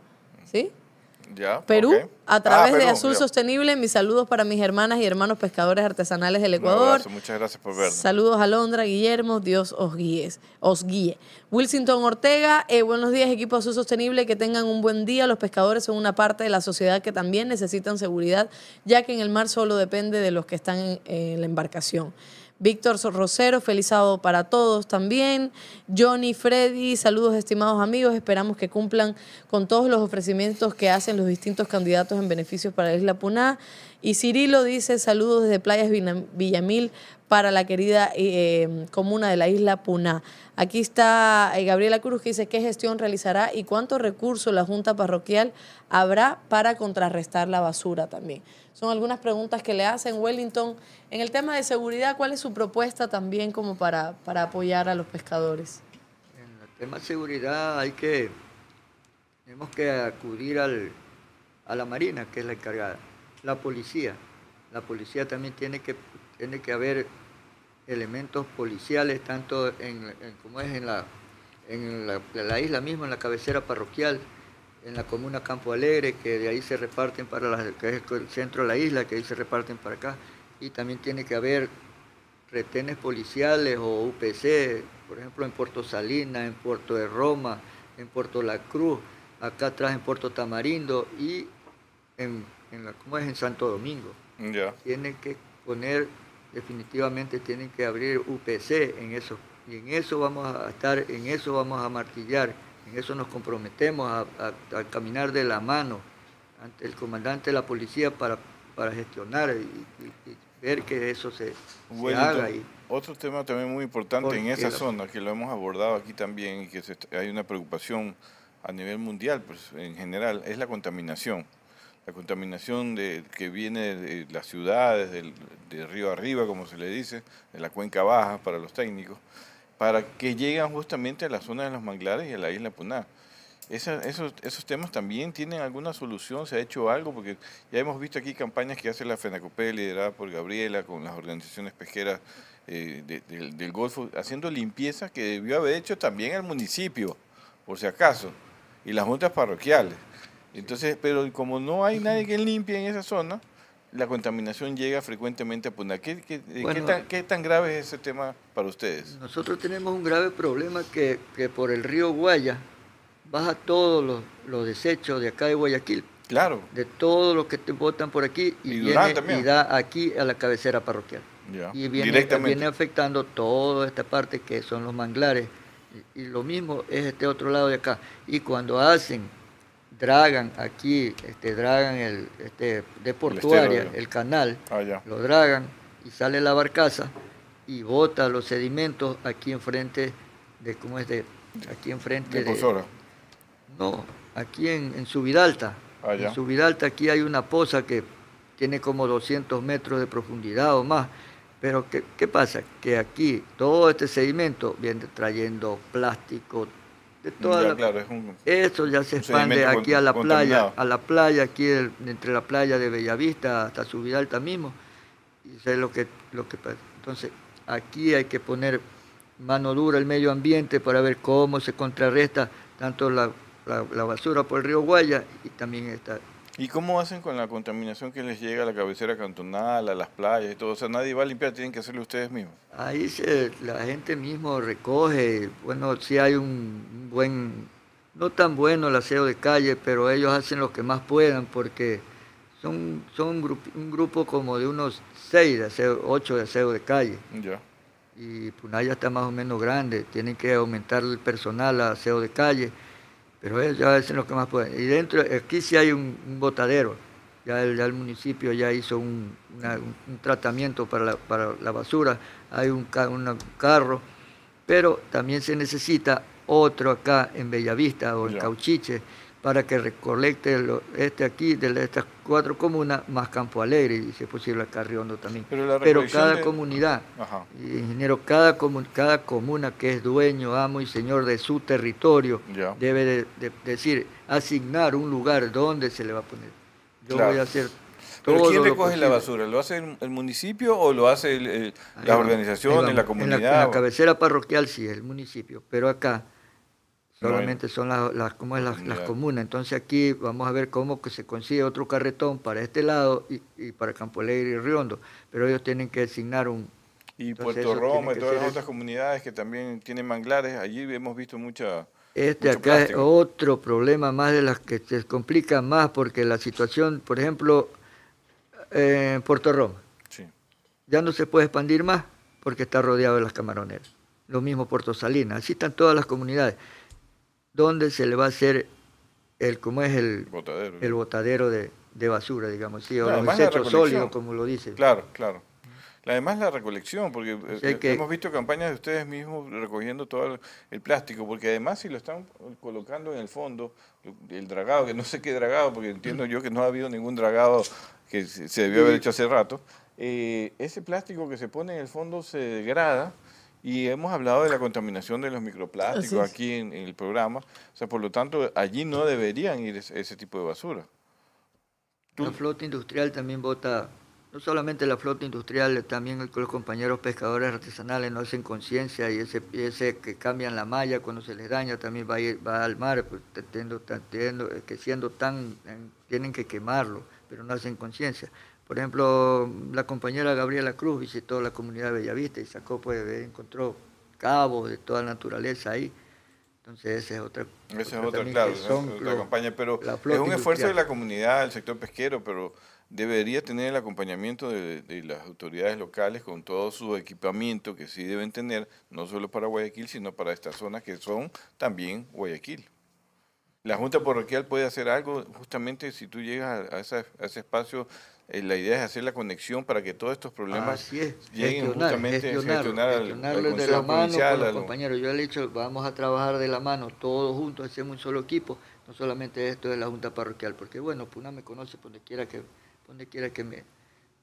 Perú, a ah, través de Azul Sostenible. Mis saludos para mis hermanas y hermanos pescadores artesanales del Ecuador. muchas gracias por vernos. Saludos a Londra, Guillermo, Dios os guíe. Os guíe. Wilsington Ortega, eh, buenos días equipo Azul Sostenible, que tengan un buen día. Los pescadores son una parte de la sociedad que también necesitan seguridad, ya que en el mar solo depende de los que están en la embarcación. Víctor Rosero, feliz sábado para todos también. Johnny, Freddy, saludos estimados amigos. Esperamos que cumplan con todos los ofrecimientos que hacen los distintos candidatos en beneficios para la isla Puná. Y Cirilo dice saludos desde Playas Villamil para la querida eh, comuna de la isla Puná. Aquí está eh, Gabriela Cruz que dice qué gestión realizará y cuántos recursos la Junta Parroquial habrá para contrarrestar la basura también. Son algunas preguntas que le hacen Wellington. En el tema de seguridad, ¿cuál es su propuesta también como para, para apoyar a los pescadores? En el tema de seguridad hay que, tenemos que acudir al, a la Marina, que es la encargada, la policía. La policía también tiene que, tiene que haber elementos policiales, tanto en, como es en la, en la, la isla misma, en la cabecera parroquial, en la comuna Campo Alegre, que de ahí se reparten para la, que es el centro de la isla, que ahí se reparten para acá. Y también tiene que haber retenes policiales o UPC, por ejemplo en Puerto Salinas, en Puerto de Roma, en Puerto La Cruz, acá atrás en Puerto Tamarindo y en, la, ¿cómo es? en Santo Domingo. Ya. Tienen que poner, definitivamente tienen que abrir UPC en eso. Y en eso vamos a estar, en eso vamos a martillar en eso nos comprometemos a, caminar de la mano ante el comandante de la policía para, para gestionar y, ver que eso se, haga. Y, otro tema también muy importante en esa zona, que lo hemos abordado aquí también y que hay una preocupación a nivel mundial, pues, en general, es la contaminación. La contaminación de, que viene de las ciudades, del, de río arriba, como se le dice, de la cuenca baja para los técnicos para que lleguen justamente a la zona de los manglares y a la isla Puná. esos, esos temas también tienen alguna solución, se ha hecho algo, porque ya hemos visto aquí campañas que hace la FENACOPE, liderada por Gabriela, con las organizaciones pesqueras eh, del, Golfo, haciendo limpieza que debió haber hecho también el municipio, por si acaso, y las juntas parroquiales. Entonces, pero como no hay nadie que limpie en esa zona, la contaminación llega frecuentemente a Puna. ¿Qué, qué, tan, grave es ese tema para ustedes? Nosotros tenemos un grave problema que, por el río Guaya baja todos los, los, desechos de acá de Guayaquil. Claro. De todo lo que te botan por aquí y, viene, y da aquí a la cabecera parroquial. Y viene, viene afectando toda esta parte que son los manglares. y lo mismo es este otro lado de acá. Y cuando hacen dragan aquí, este, dragan el, este, de portuaria, el, canal, ah, lo dragan y sale la barcaza y bota los sedimentos aquí enfrente de, ¿cómo es? De, aquí enfrente de... de no, aquí en, en Subidalta. Ah, en Subidalta aquí hay una poza que tiene como 200 metros de profundidad o más. Pero ¿qué, ¿qué pasa? Que aquí todo este sedimento viene trayendo plástico, eso ya se expande aquí a la playa, a la playa, aquí entre la playa de Bellavista hasta Subidalta mismo. Y es lo que, lo que pasa. Entonces, aquí hay que poner mano dura el medio ambiente para ver cómo se contrarresta tanto la, la, la basura por el río Guaya y también está ¿Y cómo hacen con la contaminación que les llega a la cabecera cantonal, a las playas y todo? O sea, nadie va a limpiar, tienen que hacerlo ustedes mismos. Ahí se, la gente mismo recoge, bueno, sí hay un, buen, no tan bueno el aseo de calle, pero ellos hacen lo que más puedan porque son, son un, grupo, un grupo como de unos seis de aseo, ocho de aseo de calle. Ya. Y Punaya está más o menos grande, tienen que aumentar el personal a aseo de calle, pero ellos ya hacen lo que más pueden. Y dentro, aquí sí hay un, un botadero, ya el, ya el municipio ya hizo un, una- un- tratamiento para la, para la basura, hay un, un carro, pero también se necesita otro acá en Bellavista o en Ya. Cauchiche para que recolecte lo- este aquí de estas cuatro comunas más Campo Alegre y si es posible acá Riondo también. Pero la Pero cada de- comunidad, Ajá. ingeniero, cada, comu- cada comuna que es dueño, amo y señor de su territorio Ya. debe de, de- decir, asignar un lugar donde se le va a poner. Yo Claro. voy a hacer ¿Pero quién recoge la basura? ¿Lo hace el, el municipio o lo hace el- el- organizaciones, vamos. la En comunidad? En la, cabecera parroquial sí, el municipio, pero acá Solamente son las, las, ¿cómo es? las, comunas. Entonces aquí vamos a ver cómo que se consigue otro carretón para este lado y, y para Campo Alegre y Riondo, pero ellos tienen que asignar un... Y entonces Puerto Roma y todas las otras comunidades que también tienen manglares, allí hemos visto mucha... Este mucho acá es otro problema más de las que se complican más porque la situación, por ejemplo, eh, en Puerto Roma, Sí. ya no se puede expandir más porque está rodeado de las camaroneras. Lo mismo Puerto Salinas, así están todas las comunidades. ¿Dónde se le va a hacer el, cómo es el, Botadero. el botadero de, de basura, digamos, sí, o los desechos sólidos, como lo dice? Claro, claro. Además la recolección, porque eh, sea eh, que- hemos visto campañas de ustedes mismos recogiendo todo el, el plástico, porque además si lo están colocando en el fondo, el dragado, que no sé qué dragado, porque entiendo yo que no ha habido ningún dragado que se se debió haber hecho hace rato, eh, ese plástico que se pone en el fondo se degrada y hemos hablado de la contaminación de los microplásticos aquí en, en el programa, o sea, por lo tanto allí no deberían ir ese, ese tipo de basura. La flota industrial también vota, no solamente la flota industrial, también el- los compañeros pescadores artesanales no hacen conciencia y ese, ese que cambian la malla cuando se les daña también va, a ir- va al mar, pues, teniendo, teniendo- eh, que siendo tan, en- tienen que quemarlo, pero no hacen conciencia. Por ejemplo, la compañera Gabriela Cruz visitó la comunidad de Bellavista y sacó, pues, encontró cabos de toda la naturaleza ahí. Entonces, esa es otra. Esa es otra claro, son es otra campaña, pero es un esfuerzo de industrial. la comunidad, del sector pesquero, pero debería tener el acompañamiento de, de las autoridades locales con todo su equipamiento que sí deben tener, no solo para Guayaquil, sino para estas zonas que son también Guayaquil. La Junta Parroquial puede hacer algo, justamente si tú llegas a, a esa- a ese espacio, la idea es hacer la conexión para que todos estos problemas es, lleguen gestionar, justamente a gestionarlo, gestionar al, al gestionarlo de Consejo la mano con los al- compañeros. Yo le he dicho, vamos a trabajar de la mano, todos juntos, hacemos un solo equipo, no solamente esto de la Junta Parroquial, porque bueno, Puna me conoce donde quiera que, donde quiera que me,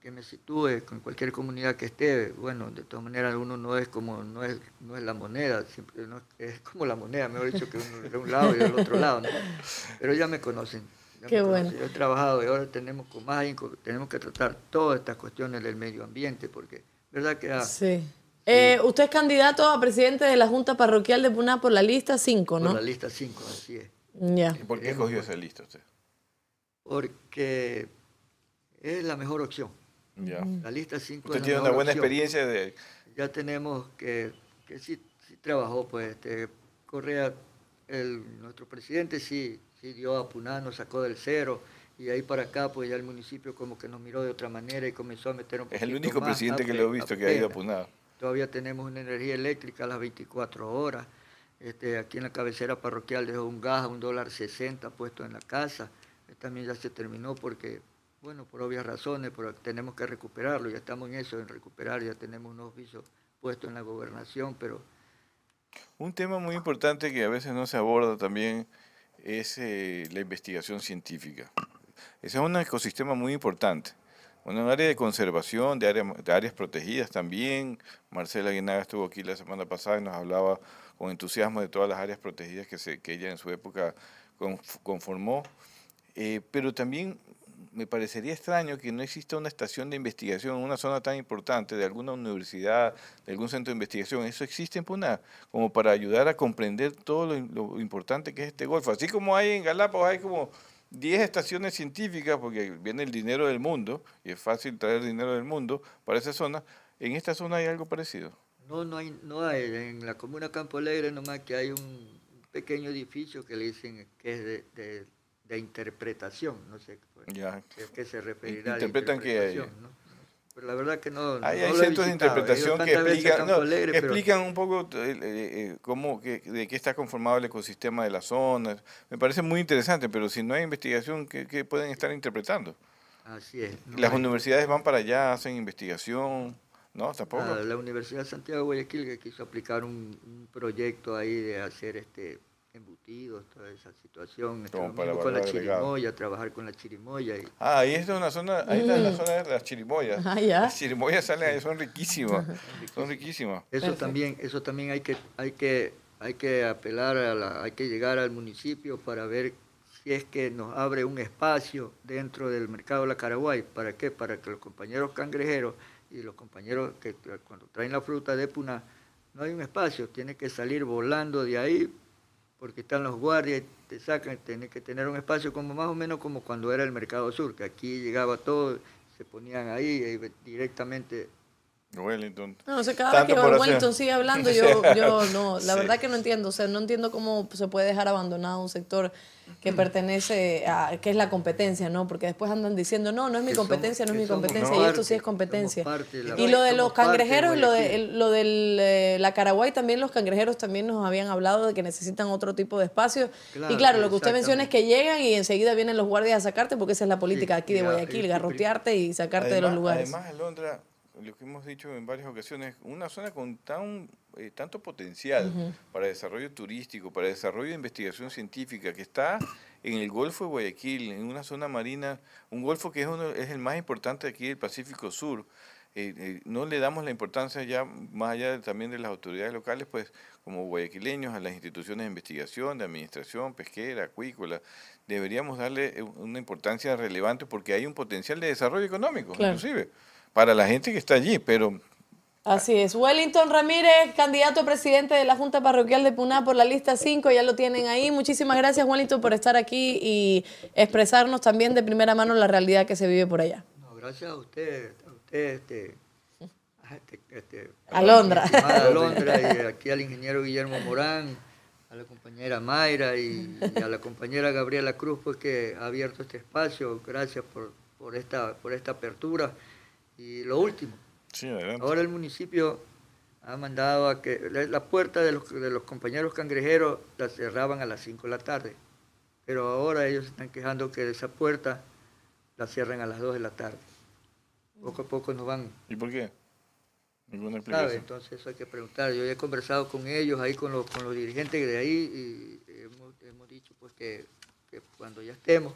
que me sitúe, con cualquier comunidad que esté, bueno, de todas maneras uno no es como, no es, no es la moneda, siempre no- es como la moneda, mejor dicho, que uno de un lado y del otro lado, ¿no? pero ya me conocen. Qué bueno. Yo he trabajado y ahora tenemos con más tenemos que tratar todas estas cuestiones del medio ambiente, porque, ¿verdad que ah, Sí. Eh, usted es candidato a presidente de la Junta Parroquial de Puná por la lista 5, por ¿no? la lista 5, así es? Ya. ¿Y ¿Por qué escogió esa lista usted? Porque es la mejor opción. Ya. La lista 5 Usted tiene una buena experiencia de... Ya tenemos que, que sí, sí trabajó, pues, este, Correa, el, nuestro presidente sí, sí dio a Puná, nos sacó del cero, y ahí para acá, pues ya el municipio como que nos miró de otra manera y comenzó a meter un Es el único más presidente que lo he visto que ha ido a. Punada. Todavía tenemos una energía eléctrica a las 24 horas. Este, aquí en la cabecera parroquial dejó un gas a un dólar 60 puesto en la casa. Eh, También ya se terminó porque, bueno, por obvias razones, pero tenemos que recuperarlo. Ya estamos en eso, en recuperar. Ya tenemos unos oficios puestos en la gobernación, pero Un tema muy importante que a veces no se aborda también es eh, la investigación científica. Ese es un ecosistema muy importante. Bueno, un área de conservación, de, área- de áreas protegidas también. Marcela Guinaga estuvo aquí la semana pasada y nos hablaba con entusiasmo de todas las áreas protegidas que, que ella en su época conf- conformó. Eh, pero también me parecería extraño que no exista una estación de investigación en una zona tan importante de alguna universidad, de algún centro de investigación. Eso existe en Puna, como para ayudar a comprender todo lo, importante que es este golfo. Así como hay en Galápagos, hay como 10 estaciones científicas, porque viene el dinero del mundo, y es fácil traer dinero del mundo para esa zona. ¿En esta zona hay algo parecido? No, no hay, no hay. En la comuna Campo Alegre nomás que hay un pequeño edificio que le dicen que es de, de interpretación, no sé pues, Ya. a qué se referirá. Interpretan que ¿no? Pero la verdad que no. Hay, no hay centros de interpretación que explican, no, Alegre, que pero- explican un poco eh, eh, eh, cómo, que, de qué está conformado el ecosistema de las zonas. Me parece muy interesante, pero si no hay investigación, ¿qué, qué pueden estar interpretando? Así es. no Las hay- universidades van para allá, hacen investigación, ¿no? Tampoco. Ah, la Universidad de Santiago de Guayaquil que quiso aplicar un, un proyecto ahí de hacer este embutidos, toda esa situación, Como para con la chirimoya, trabajar con la chirimoya. Y, Ah, ahí es una zona, ahí está la zona de las chirimoyas. Mm. Ah, ya. Las chirimoyas salen ahí, son riquísimas, son riquísimas. eso Perfecto. también, eso también hay que, hay que, hay que apelar a la, hay que llegar al municipio para ver si es que nos abre un espacio dentro del mercado de la Caraguay. ¿Para qué? Para que los compañeros cangrejeros y los compañeros que cuando traen la fruta de Puna, no hay un espacio, tiene que salir volando de ahí porque están los guardias, te sacan, tiene que tener un espacio como más o menos como cuando era el Mercado Sur, que aquí llegaba todo, se ponían ahí y directamente Wellington. No, o sea, cada Tanto vez que. Wellington sigue hablando, yo, yo no, la Sí. verdad que no entiendo, o sea, no entiendo cómo se puede dejar abandonado un sector que pertenece a, que es la competencia, ¿no? Porque después andan diciendo, no, no es mi competencia, no es mi somos competencia, y esto sí es competencia. de Y lo de los de cangrejeros y lo de lo del eh, la Caraguay también los cangrejeros también nos habían hablado de que necesitan otro tipo de espacio. y Claro, lo que usted menciona es que llegan y enseguida vienen los guardias a sacarte porque esa es la política Sí, aquí de ya, Guayaquil, y- garrotearte y sacarte de los lugares. Además, lo que hemos dicho en varias ocasiones, una zona con tan, eh, tanto potencial para desarrollo turístico, para desarrollo de investigación científica, que está en el Golfo de Guayaquil, en una zona marina, un golfo que es, uno, es el más importante aquí del Pacífico Sur. eh, eh, no le damos la importancia ya, más allá de- también de las autoridades locales, pues como guayaquileños, a las instituciones de investigación, de administración, pesquera, acuícola, deberíamos darle eh, una importancia relevante porque hay un potencial de desarrollo económico, Claro. inclusive, para la gente que está allí, pero Así es. Wellington Ramírez, candidato a presidente de la Junta Parroquial de Puná por la lista 5, ya lo tienen ahí. Muchísimas gracias, Wellington, por estar aquí y expresarnos también de primera mano la realidad que se vive por allá. No, gracias a usted, a usted, este, a este, este, Alondra. a mi estimada Alondra y aquí al ingeniero Guillermo Morán, a la compañera Mayra y, y a la compañera Gabriela Cruz, pues que ha abierto este espacio. Gracias por, por esta, por esta apertura. Y lo último, sí, adelante. ahora el municipio ha mandado a que la, la puerta de los, de los compañeros cangrejeros la cerraban a las 5 de la tarde, pero ahora ellos están quejando que esa puerta la cierran a las 2 de la tarde. Poco a poco nos van, ¿Y por qué? Ninguna ¿sabe? explicación. Entonces eso hay que preguntar. Yo he conversado con ellos, ahí con los, con los dirigentes de ahí, y hemos, hemos dicho pues que, que cuando ya estemos,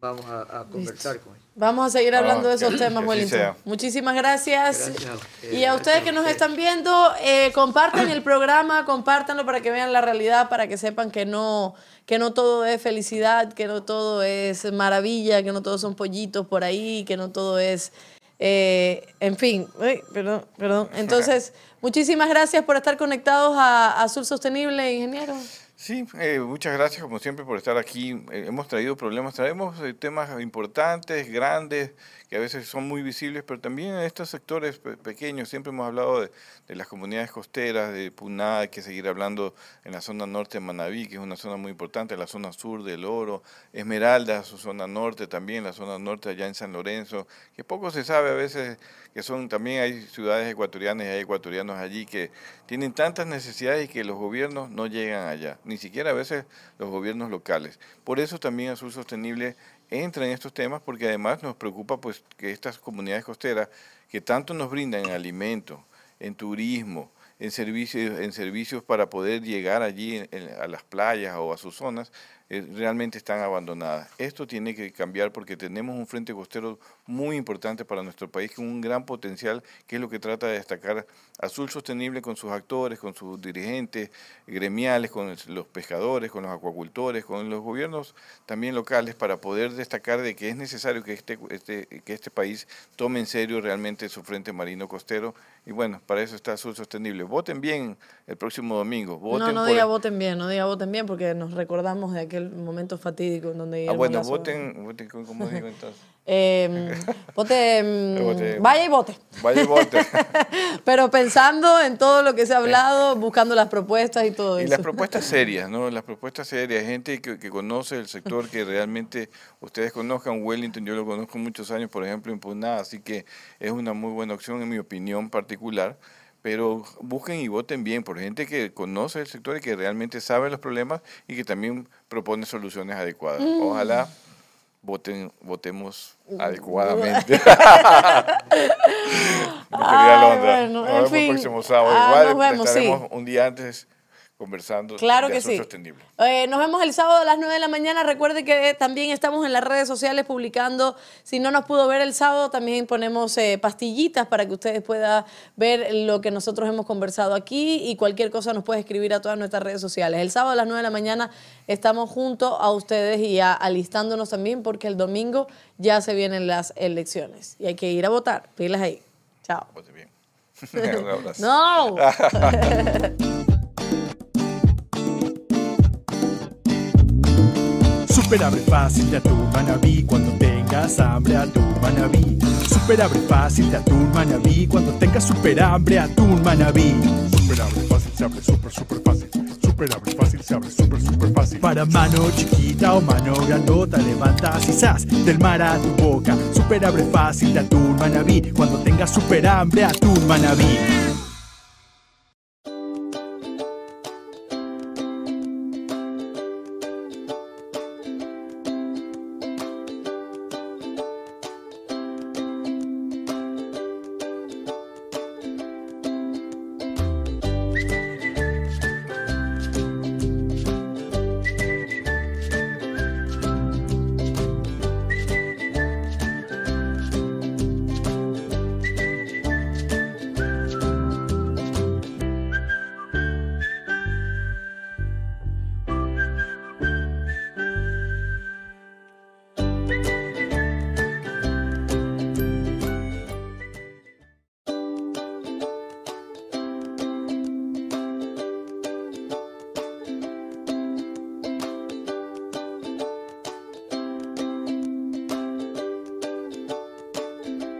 vamos a, a conversar con ellos. Vamos a seguir Ah, hablando de que- esos que temas, Wellington. sea. Muchísimas gracias. Y a ustedes que nos están viendo, eh, compartan el programa, compártanlo para que vean la realidad, para que sepan que no, que no todo es felicidad, que no todo es maravilla, que no todos son pollitos por ahí, que no todo es, eh, en fin, uy, perdón, perdón. Entonces, muchísimas gracias por estar conectados a Azul Sostenible, ingeniero. Sí, eh, muchas gracias como siempre por estar aquí. Eh, hemos traído problemas, traemos eh, temas importantes, grandes, que a veces son muy visibles, pero también en estos sectores pe- pequeños, siempre hemos hablado de, de las comunidades costeras, de Puná, hay que seguir hablando en la zona norte de Manabí, que es una zona muy importante, la zona sur del Oro, Esmeralda, su zona norte también, la zona norte allá en San Lorenzo, que poco se sabe a veces que son, también hay ciudades ecuatorianas y hay ecuatorianos allí que tienen tantas necesidades y que los gobiernos no llegan allá, ni siquiera a veces los gobiernos locales. Por eso también Azul Sostenible entra en estos temas porque además nos preocupa pues que estas comunidades costeras que tanto nos brindan en alimentos, en turismo, en servicios, en servicios para poder llegar allí en- a las playas o a sus zonas, eh, realmente están abandonadas. Esto tiene que cambiar porque tenemos un frente costero muy importante para nuestro país, con un gran potencial, que es lo que trata de destacar Azul Sostenible con sus actores, con sus dirigentes gremiales, con los pescadores, con los acuacultores, con los gobiernos también locales, para poder destacar de que es necesario que este, este, que este país tome en serio realmente su frente marino costero. Y bueno, para eso está Azul Sostenible. Voten bien el próximo domingo. no, no diga voten bien, no diga voten bien porque nos recordamos de aquel momento fatídico en donde... Ah, bueno, voten, voten, ¿cómo digo entonces? Eh, vote, vaya y vote. Vaya y vote. Pero pensando en todo lo que se ha hablado, buscando las propuestas y todo y eso. Y las propuestas serias, ¿no? Las propuestas serias. Gente que, que, conoce el sector, que realmente ustedes conozcan Wellington, yo lo conozco muchos años, por ejemplo, impugnada, así que es una muy buena opción en mi opinión particular pero busquen y voten bien por gente que conoce el sector y que realmente sabe los problemas y que también propone soluciones adecuadas. Mm. Ojalá voten, votemos mm. adecuadamente. Ay, bueno, el próximo sábado. Ah, Igual nos vemos, estaremos sí. un día antes conversando claro de que sí. sostenible. Eh, nos vemos el sábado a las 9 de la mañana. Recuerde que también estamos en las redes sociales publicando. Si no nos pudo ver el sábado, también ponemos eh, pastillitas para que ustedes puedan ver lo que nosotros hemos conversado aquí y cualquier cosa nos puede escribir a todas nuestras redes sociales. El sábado a las 9 de la mañana estamos junto a ustedes y a, alistándonos también porque el domingo ya se vienen las elecciones y hay que ir a votar. Pilas ahí. Chao. Vote bien. No. Super abre fácil de atún manabí cuando tengas hambre atún manabí. Super abre fácil de atún manabí cuando tengas super hambre atún manabí. Super abre fácil se abre super super fácil. Super abre fácil se abre super super fácil. Para mano chiquita o mano grandota levantas y del mar a tu boca. Super abre fácil de atún manabí cuando tengas super hambre atún manabí.